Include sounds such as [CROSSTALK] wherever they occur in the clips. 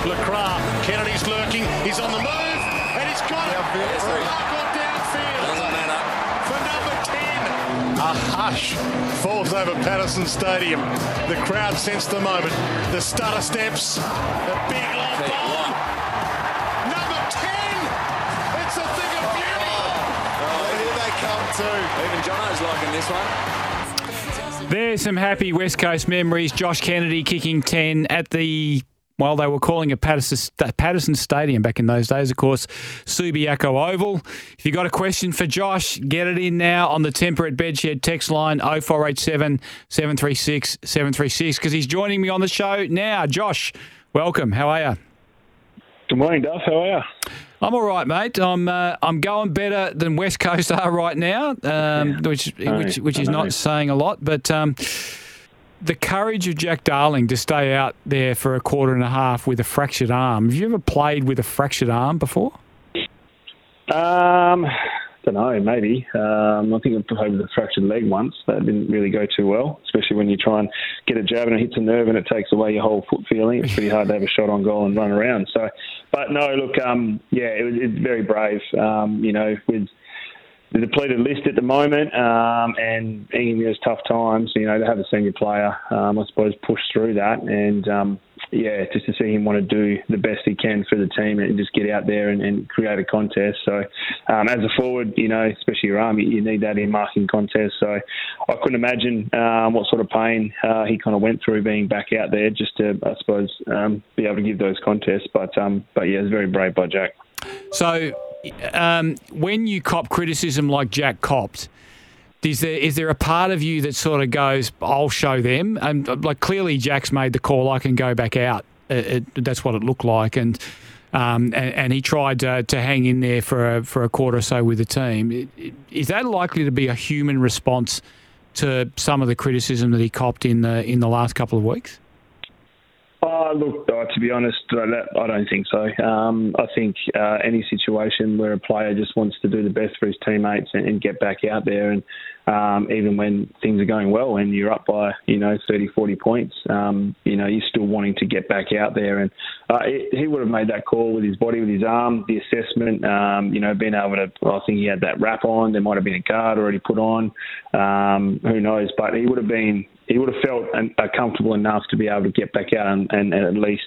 What a handball up. LeCras. Kennedy's lurking. He's on the move. And he's got it. It's the mark downfield. Doesn't matter. For number 10. A hush falls over Patterson Stadium. The crowd sense the moment. The stutter steps. The big long ball. Number 10. It's a thing of beauty. Oh, here they come too. Even Jono's liking this one. There's some happy West Coast memories. Josh Kennedy kicking 10 at the, well, they were calling it Patterson, Stadium back in those days, of course, Subiaco Oval. If you've got a question for Josh, get it in now on the Temperate Bedshed text line 0487 736 736 because he's joining me on the show now. Josh, welcome. How are you? Good morning, Duff. How are you? I'm all right, mate. I'm uh, I'm going better than West Coast [LAUGHS] are right now, um, which which which is not saying a lot. But um, the courage of Jack Darling to stay out there for a quarter and a half with a fractured arm. Have you ever played with a fractured arm before? Um, don't know, maybe. Um, I think I played with a fractured leg once. That didn't really go too well, especially when you try and get a jab and it hits a nerve and it takes away your whole foot feeling. It's pretty hard to have a shot on goal and run around. So, but no, look, um, yeah, it was it's very brave. Um, you know, with the depleted list at the moment, um, and in those tough times, you know, to have a senior player, um, I suppose, push through that, and um, yeah, just to see him want to do the best he can for the team and just get out there and, and create a contest. So, um, as a forward, you know, especially your arm, you, you need that in marking contests. So, I couldn't imagine um, what sort of pain uh, he kind of went through being back out there, just to, I suppose, um, be able to give those contests. But, but yeah, it's very brave by Jack. So, um, when you cop criticism like Jack copped, is there is there a part of you that sort of goes, "I'll show them"? And uh, like clearly, Jack's made the call. I can go back out. It, it, that's what it looked like, and um, and, and he tried to, to hang in there for a, for a quarter or so with the team. Is that likely to be a human response to some of the criticism that he copped in the in the last couple of weeks? Uh, look, uh, to be honest, uh, that, I don't think so. Um, I think uh, any situation where a player just wants to do the best for his teammates and, and get back out there, and um, even when things are going well and you're up by, you know, 30, 40 points, um, you know, you're still wanting to get back out there. And uh, he, he would have made that call with his body, with his arm, the assessment, um, you know, being able to, I think he had that wrap on. There might have been a guard already put on. Um, who knows? But he would have been he would have felt an, uh, comfortable enough to be able to get back out and, and, and at least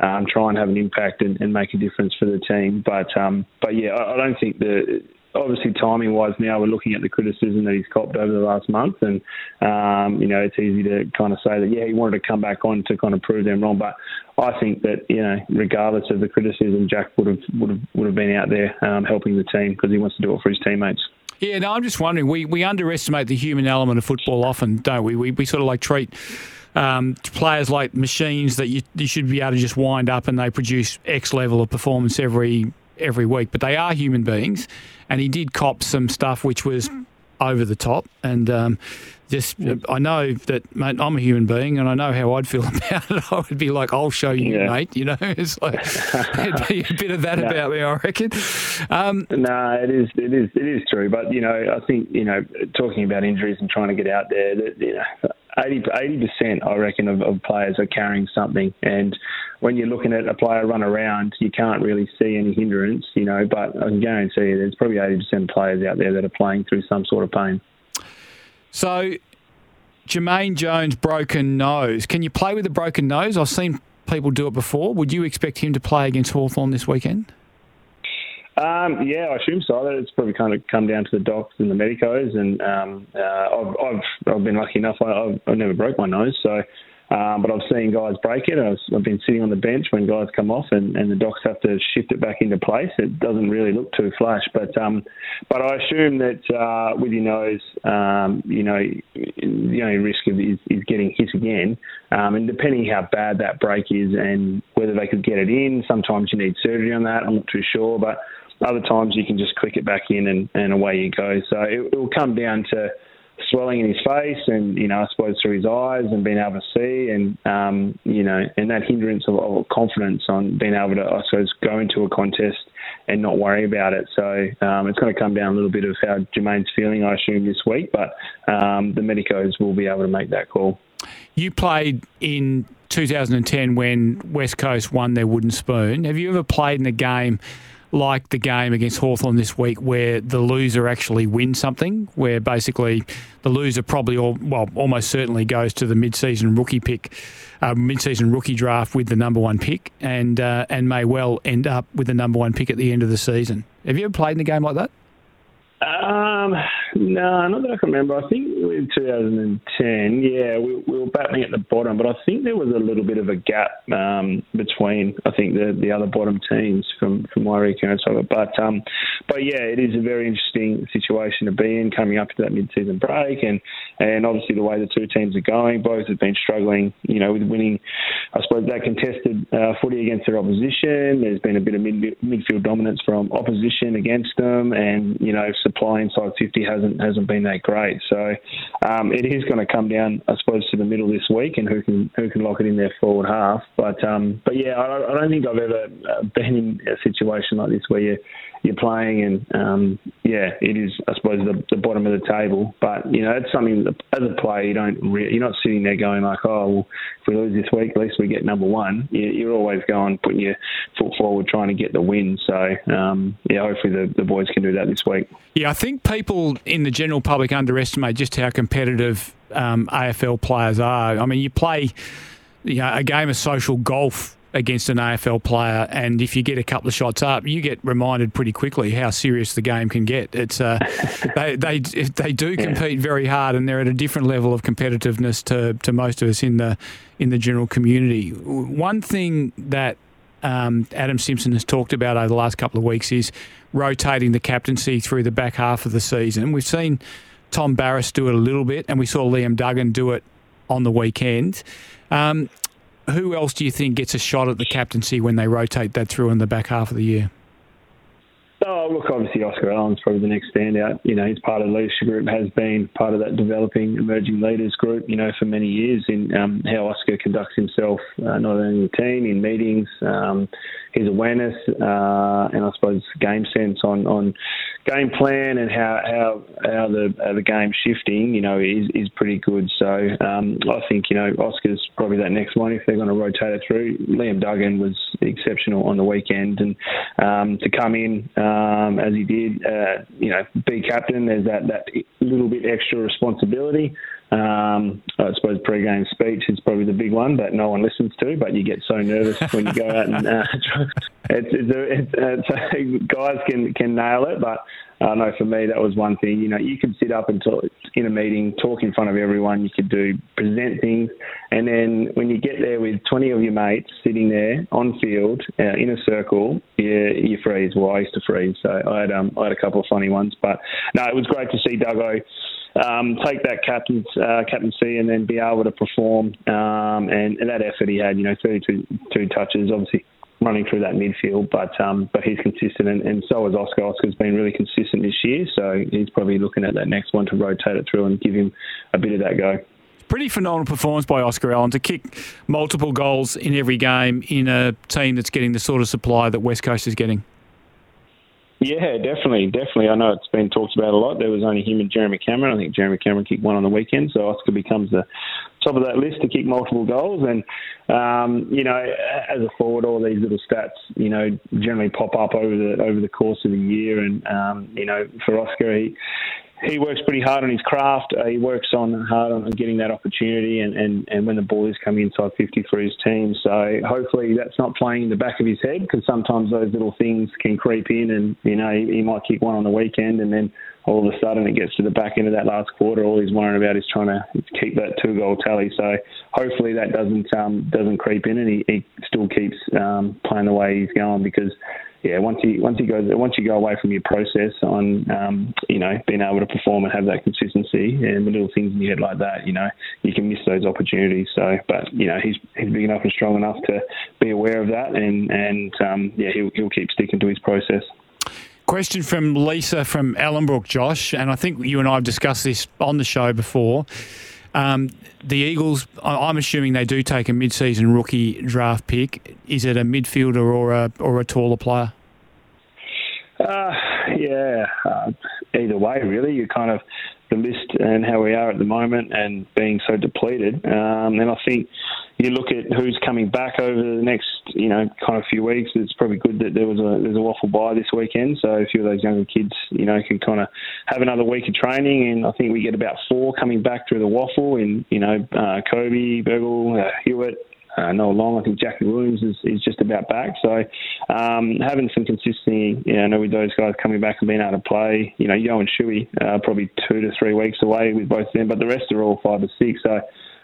um, try and have an impact and, and make a difference for the team. But um, but yeah, I, I don't think the obviously timing wise now we're looking at the criticism that he's copped over the last month and um, you know it's easy to kind of say that yeah he wanted to come back on to kind of prove them wrong but I think that you know regardless of the criticism Jack would have would have would have been out there um, helping the team because he wants to do it for his teammates. Yeah, no, I'm just wondering. We we underestimate the human element of football often, don't we? We, we sort of like treat um, players like machines that you, you should be able to just wind up and they produce X level of performance every every week. But they are human beings, and he did cop some stuff which was over the top. And um, just I know that mate, I'm a human being, and I know how I'd feel [LAUGHS] about it. I would be like, "I'll show you, Yeah. mate." You know, [LAUGHS] it's like [LAUGHS] there'd be a bit of that No. about me, I reckon. Um, No, it is, it is, it is true. But you know, I think you know, talking about injuries and trying to get out there, that you know, 80 percent, I reckon, of, of players are carrying something. And when you're looking at a player run around, you can't really see any hindrance, you know. But I can guarantee you, there's probably 80 percent of players out there that are playing through some sort of pain. So, Jermaine Jones broken nose. Can you play with a broken nose? I've seen people do it before. Would you expect him to play against Hawthorn this weekend? Um, yeah, I assume so. It's probably kind of come down to the docs and the medicos, and um, uh, I've, I've I've been lucky enough. I, I've, I've never broke my nose, so Um, but I've seen guys break it. I've, I've, been sitting on the bench when guys come off and, and, the docs have to shift it back into place. It doesn't really look too flash, but um, but I assume that uh, with your nose, um, you know, the only risk of is, is getting hit again. Um, and depending how bad that break is and whether they could get it in, sometimes you need surgery on that. I'm not too sure, but other times you can just click it back in and, and away you go. So it, it will come down to swelling in his face and, you know, I suppose through his eyes and being able to see and, um, you know, and that hindrance of, of, confidence on being able to, I suppose, go into a contest and not worry about it. So um, it's going to come down a little bit of how Jermaine's feeling, I assume, this week, but um, the medicos will be able to make that call. You played in 2010 when West Coast won their wooden spoon. Have you ever played in a game like the game against Hawthorn this week, where the loser actually wins something, where basically the loser probably, all, well, almost certainly goes to the mid-season rookie pick, uh, mid-season rookie draft with the number one pick, and uh, and may well end up with the number one pick at the end of the season. Have you ever played in a game like that? Um, no, not that I can remember. I think in 2010, yeah, we, we, were battling at the bottom, but I think there was a little bit of a gap um, between I think the the other bottom teams from from Wairika and so on. But um, but yeah, it is a very interesting situation to be in coming up to that mid-season break, and and obviously the way the two teams are going, both have been struggling, you know, with winning. I suppose that contested uh, footy against their opposition. There's been a bit of mid, midfield dominance from opposition against them, and you know supply inside 50 hasn't hasn't been that great. So um, it is going to come down, I suppose, to the middle this week and who can who can lock it in their forward half. But um, but yeah, I, I, don't think I've ever uh, been in a situation like this where you you're playing, and um, yeah, it is I suppose the, the, bottom of the table. But you know, it's something as a player you don't re- you're not sitting there going like, oh, well, if we lose this week, at least we get number one. You, are always going putting your foot forward, trying to get the win. So um, yeah, hopefully the, the boys can do that this week. Yeah, I think people in the general public underestimate just how competitive um, AFL players are. I mean, you play you know, a game of social golf against an AFL player, and if you get a couple of shots up, you get reminded pretty quickly how serious the game can get. It's uh, [LAUGHS] they they they do compete very hard, and they're at a different level of competitiveness to, to most of us in the in the general community. One thing that um, Adam Simpson has talked about over the last couple of weeks is rotating the captaincy through the back half of the season. We've seen Tom Barrass do it a little bit, and we saw Liam Duggan do it on the weekend. Um, who else do you think gets a shot at the captaincy when they rotate that through in the back half of the year? Oh, look, obviously Oscar Allen's probably the next standout. You know, he's part of the leadership group, has been part of that developing emerging leaders group, you know, for many years in um, how Oscar conducts himself, uh, not only in the team, in meetings, um, his awareness, uh, and I suppose game sense on, on game plan and how how, how the how the game's shifting, you know, is, is pretty good. So um, I think, you know, Oscar's probably that next one if they're going to rotate it through. Liam Duggan was exceptional on the weekend, and um, to come in um, as he did, uh, you know, be captain, there's that, that little bit extra responsibility. Um, I suppose pre-game speech is probably the big one that no one listens to, but you get so nervous when you go out and uh, [LAUGHS] it's, it's, it's, [LAUGHS] guys can can nail it, but I know for me that was one thing. You know, you could sit up and talk in a meeting, talk in front of everyone. You could do present things, and then when you get there with 20 of your mates sitting there on field uh, in a circle, you, you freeze. Well, I used to freeze, so I had um, I had a couple of funny ones, but no, it was great to see Duggo um, take that captain's uh, captaincy and then be able to perform. Um, and, and, that effort he had, you know, 32 two touches, obviously running through that midfield, but um, but he's consistent, and, and so is Oscar. Oscar's been really consistent this year, so he's probably looking at that next one to rotate it through and give him a bit of that go pretty phenomenal performance by Oscar Allen to kick multiple goals in every game in a team that's getting the sort of supply that West Coast is getting. Yeah, definitely, definitely. I know it's been talked about a lot. There was only him and Jeremy Cameron. I think Jeremy Cameron kicked one on the weekend, so Oscar becomes the top of that list to kick multiple goals. And um, you know, as a forward, all these little stats, you know, generally pop up over the over the course of the year. And um, you know, for Oscar, he he works pretty hard on his craft. Uh, he works on hard on getting that opportunity, and, and, and when the ball is coming inside 50 for his team. So hopefully that's not playing in the back of his head because sometimes those little things can creep in, and you know he, he might kick one on the weekend, and then all of a sudden it gets to the back end of that last quarter, all he's worrying about is trying to keep that two goal tally. So hopefully that doesn't um, doesn't creep in, and he, he still keeps um, playing the way he's going because yeah, once you once you go once you go away from your process on um, you know being able to perform and have that consistency and the little things in your head like that, you know, you can miss those opportunities. So, but you know, he's he's big enough and strong enough to be aware of that, and and um, yeah, he'll he'll keep sticking to his process. Question from Lisa from Ellenbrook, Josh, and I think you and I have discussed this on the show before. Um, the Eagles, I'm assuming they do take a mid-season rookie draft pick. Is it a midfielder or a or a taller player? Uh, [LAUGHS] yeah, uh, either way, really. You kind of the list and how we are at the moment, and being so depleted. Um, and I think you look at who's coming back over the next, you know, kind of few weeks. It's probably good that there was a there's a WAFL bye this weekend, so a few of those younger kids, you know, can kind of have another week of training. And I think we get about four coming back through the WAFL in you know, uh, Kobe, Bergel, uh, Hewitt, uh, Long. I think Jackie Williams is, is just about back. So um, having some consistency, you know, with those guys coming back and being able to play, you know, Yeo and Shuey uh, probably two to three weeks away with both of them, but the rest are all five or six. So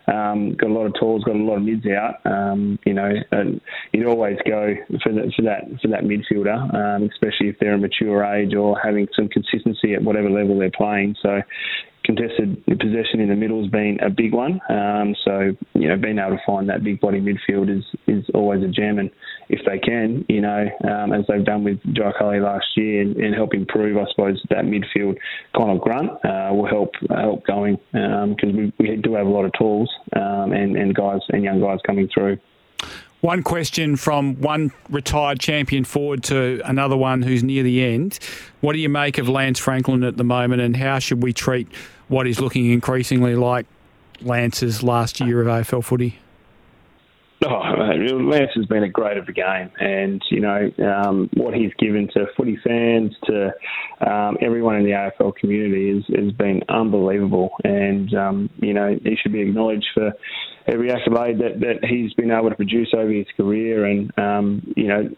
um, got a lot of talls, got a lot of mids out. Um, you know, and you'd always go for, the, for that for that midfielder, um, especially if they're a mature age or having some consistency at whatever level they're playing. So contested possession in the middle has been a big one. Um, so you know, being able to find that big body midfield is is always a gem. And if they can, you know, um, as they've done with Jai Culley last year, and, and, help improve, I suppose that midfield kind of grunt uh, will help help going because um, we, we do have a lot of tools um, and and guys and young guys coming through. One question from one retired champion forward to another one who's near the end. What do you make of Lance Franklin at the moment, and how should we treat what is looking increasingly like Lance's last year of AFL footy? Oh, Lance has been a great of the game, and you know um, what he's given to footy fans, to um, everyone in the AFL community, is, has been unbelievable. And um, you know he should be acknowledged for every accolade that, that he's been able to produce over his career. And um, you know,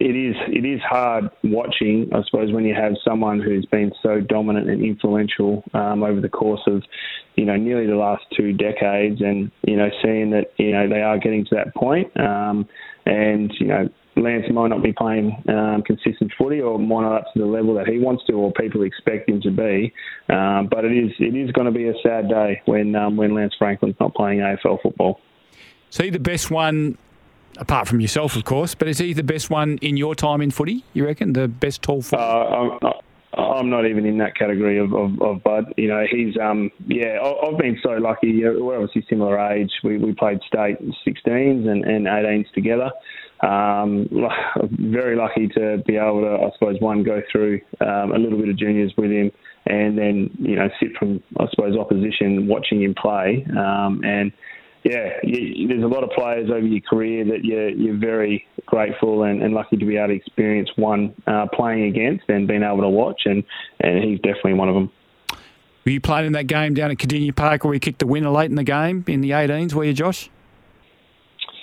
it is it is hard watching, I suppose, when you have someone who's been so dominant and influential um, over the course of you know nearly the last two decades, and you know seeing that you know they are getting to that point, um, and you know Lance might not be playing um, consistent footy or might not up to the level that he wants to or people expect him to be. Um, but it is it is going to be a sad day when um, when Lance Franklin's not playing AFL football. Is he the best one, apart from yourself, of course, but is he the best one in your time in footy, you reckon? The best tall footy? Uh, I'm not even in that category of, of, of Bud. You know, he's um yeah. I've been so lucky. We're obviously similar age. We we played state 16s and, and 18s together um, [LAUGHS] very lucky to be able to, I suppose, one go through um, a little bit of juniors with him, and then you know sit from, I suppose, opposition watching him play. Um, and yeah, you, there's a lot of players over your career that you're, you're very grateful and, and, lucky to be able to experience one uh, playing against and being able to watch, and and he's definitely one of them. Were you playing in that game down at Kardinia Park where you kicked the winner late in the game in the 18s? Were you, Josh?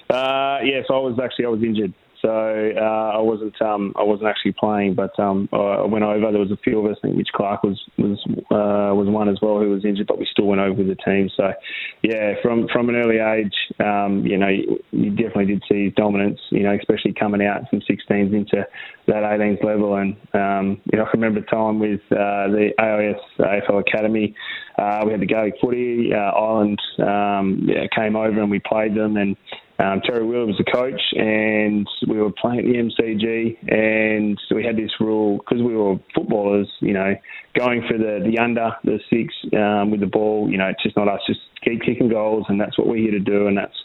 Uh, yes, I was actually I was injured, so uh, I wasn't um, I wasn't actually playing. But um, I went over. There was a few of us. I think Mitch Clark was was uh, was one as well who was injured, but we still went over with the team. So yeah, from from an early age, um, you know, you, you definitely did see his dominance. You know, especially coming out from 16s into that 18s level. And um, you know, I can remember a time with uh, the AIS AFL Academy. Uh, we had the Gaelic footy. Uh, Ireland um, yeah, came over and we played them and um, Terry Wheeler was the coach, and we were playing at the MCG, and we had this rule because we were footballers, you know, going for the the under the six um, with the ball. You know, it's just not us, just keep kicking goals, and that's what we're here to do, and that's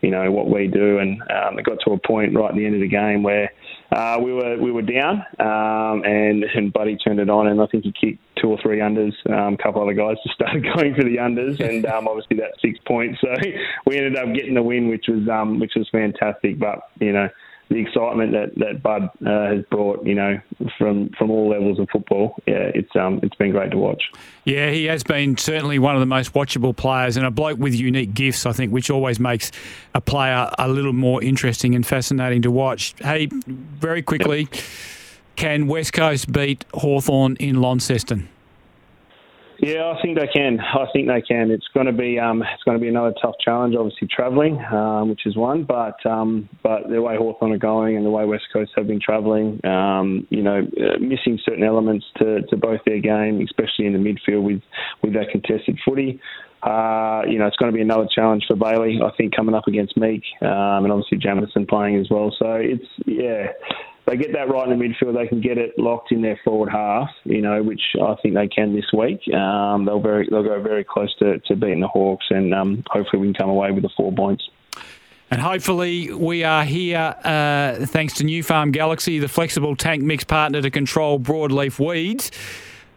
you know what we do. And um, it got to a point right at the end of the game where uh, we were we were down, um, and and Buddy turned it on, and I think he kicked two or three unders. Um, a couple other guys just [LAUGHS] started going for the unders, and um, obviously that six points. So [LAUGHS] we ended up getting the win, which was um, which was fantastic. But you know the excitement that that Bud uh, has brought, you know, from from all levels of football. Yeah, it's um it's been great to watch. Yeah, he has been certainly one of the most watchable players and a bloke with unique gifts, I think, which always makes a player a little more interesting and fascinating to watch. Hey, very quickly, yep. can West Coast beat Hawthorn in Launceston? Yeah, I think they can. I think they can. It's going to be um, it's going to be another tough challenge. Obviously, travelling, um, which is one, but um, but the way Hawthorn are going and the way West Coast have been travelling, um, you know, uh, missing certain elements to, to both their game, especially in the midfield with with that contested footy. Uh, you know, it's going to be another challenge for Bailey. I think coming up against Meek, um, and obviously Jamieson playing as well. So it's yeah they get that right in the midfield, they can get it locked in their forward half, you know, which I think they can this week. Um, they'll very they'll go very close to, to beating the Hawks, and um, hopefully we can come away with the four points. And hopefully, we are here uh, thanks to Nufarm Galaxy, the flexible tank mix partner to control broadleaf weeds.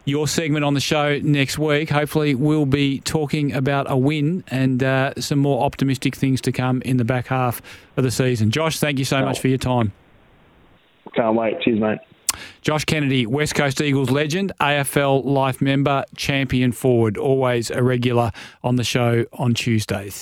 Your segment on the show next week. Hopefully, we'll be talking about a win and uh, some more optimistic things to come in the back half of the season. Josh, thank you so much for your time. Can't wait. Cheers, mate. Josh Kennedy, West Coast Eagles legend, AFL life member, champion forward, always a regular on the show on Tuesdays.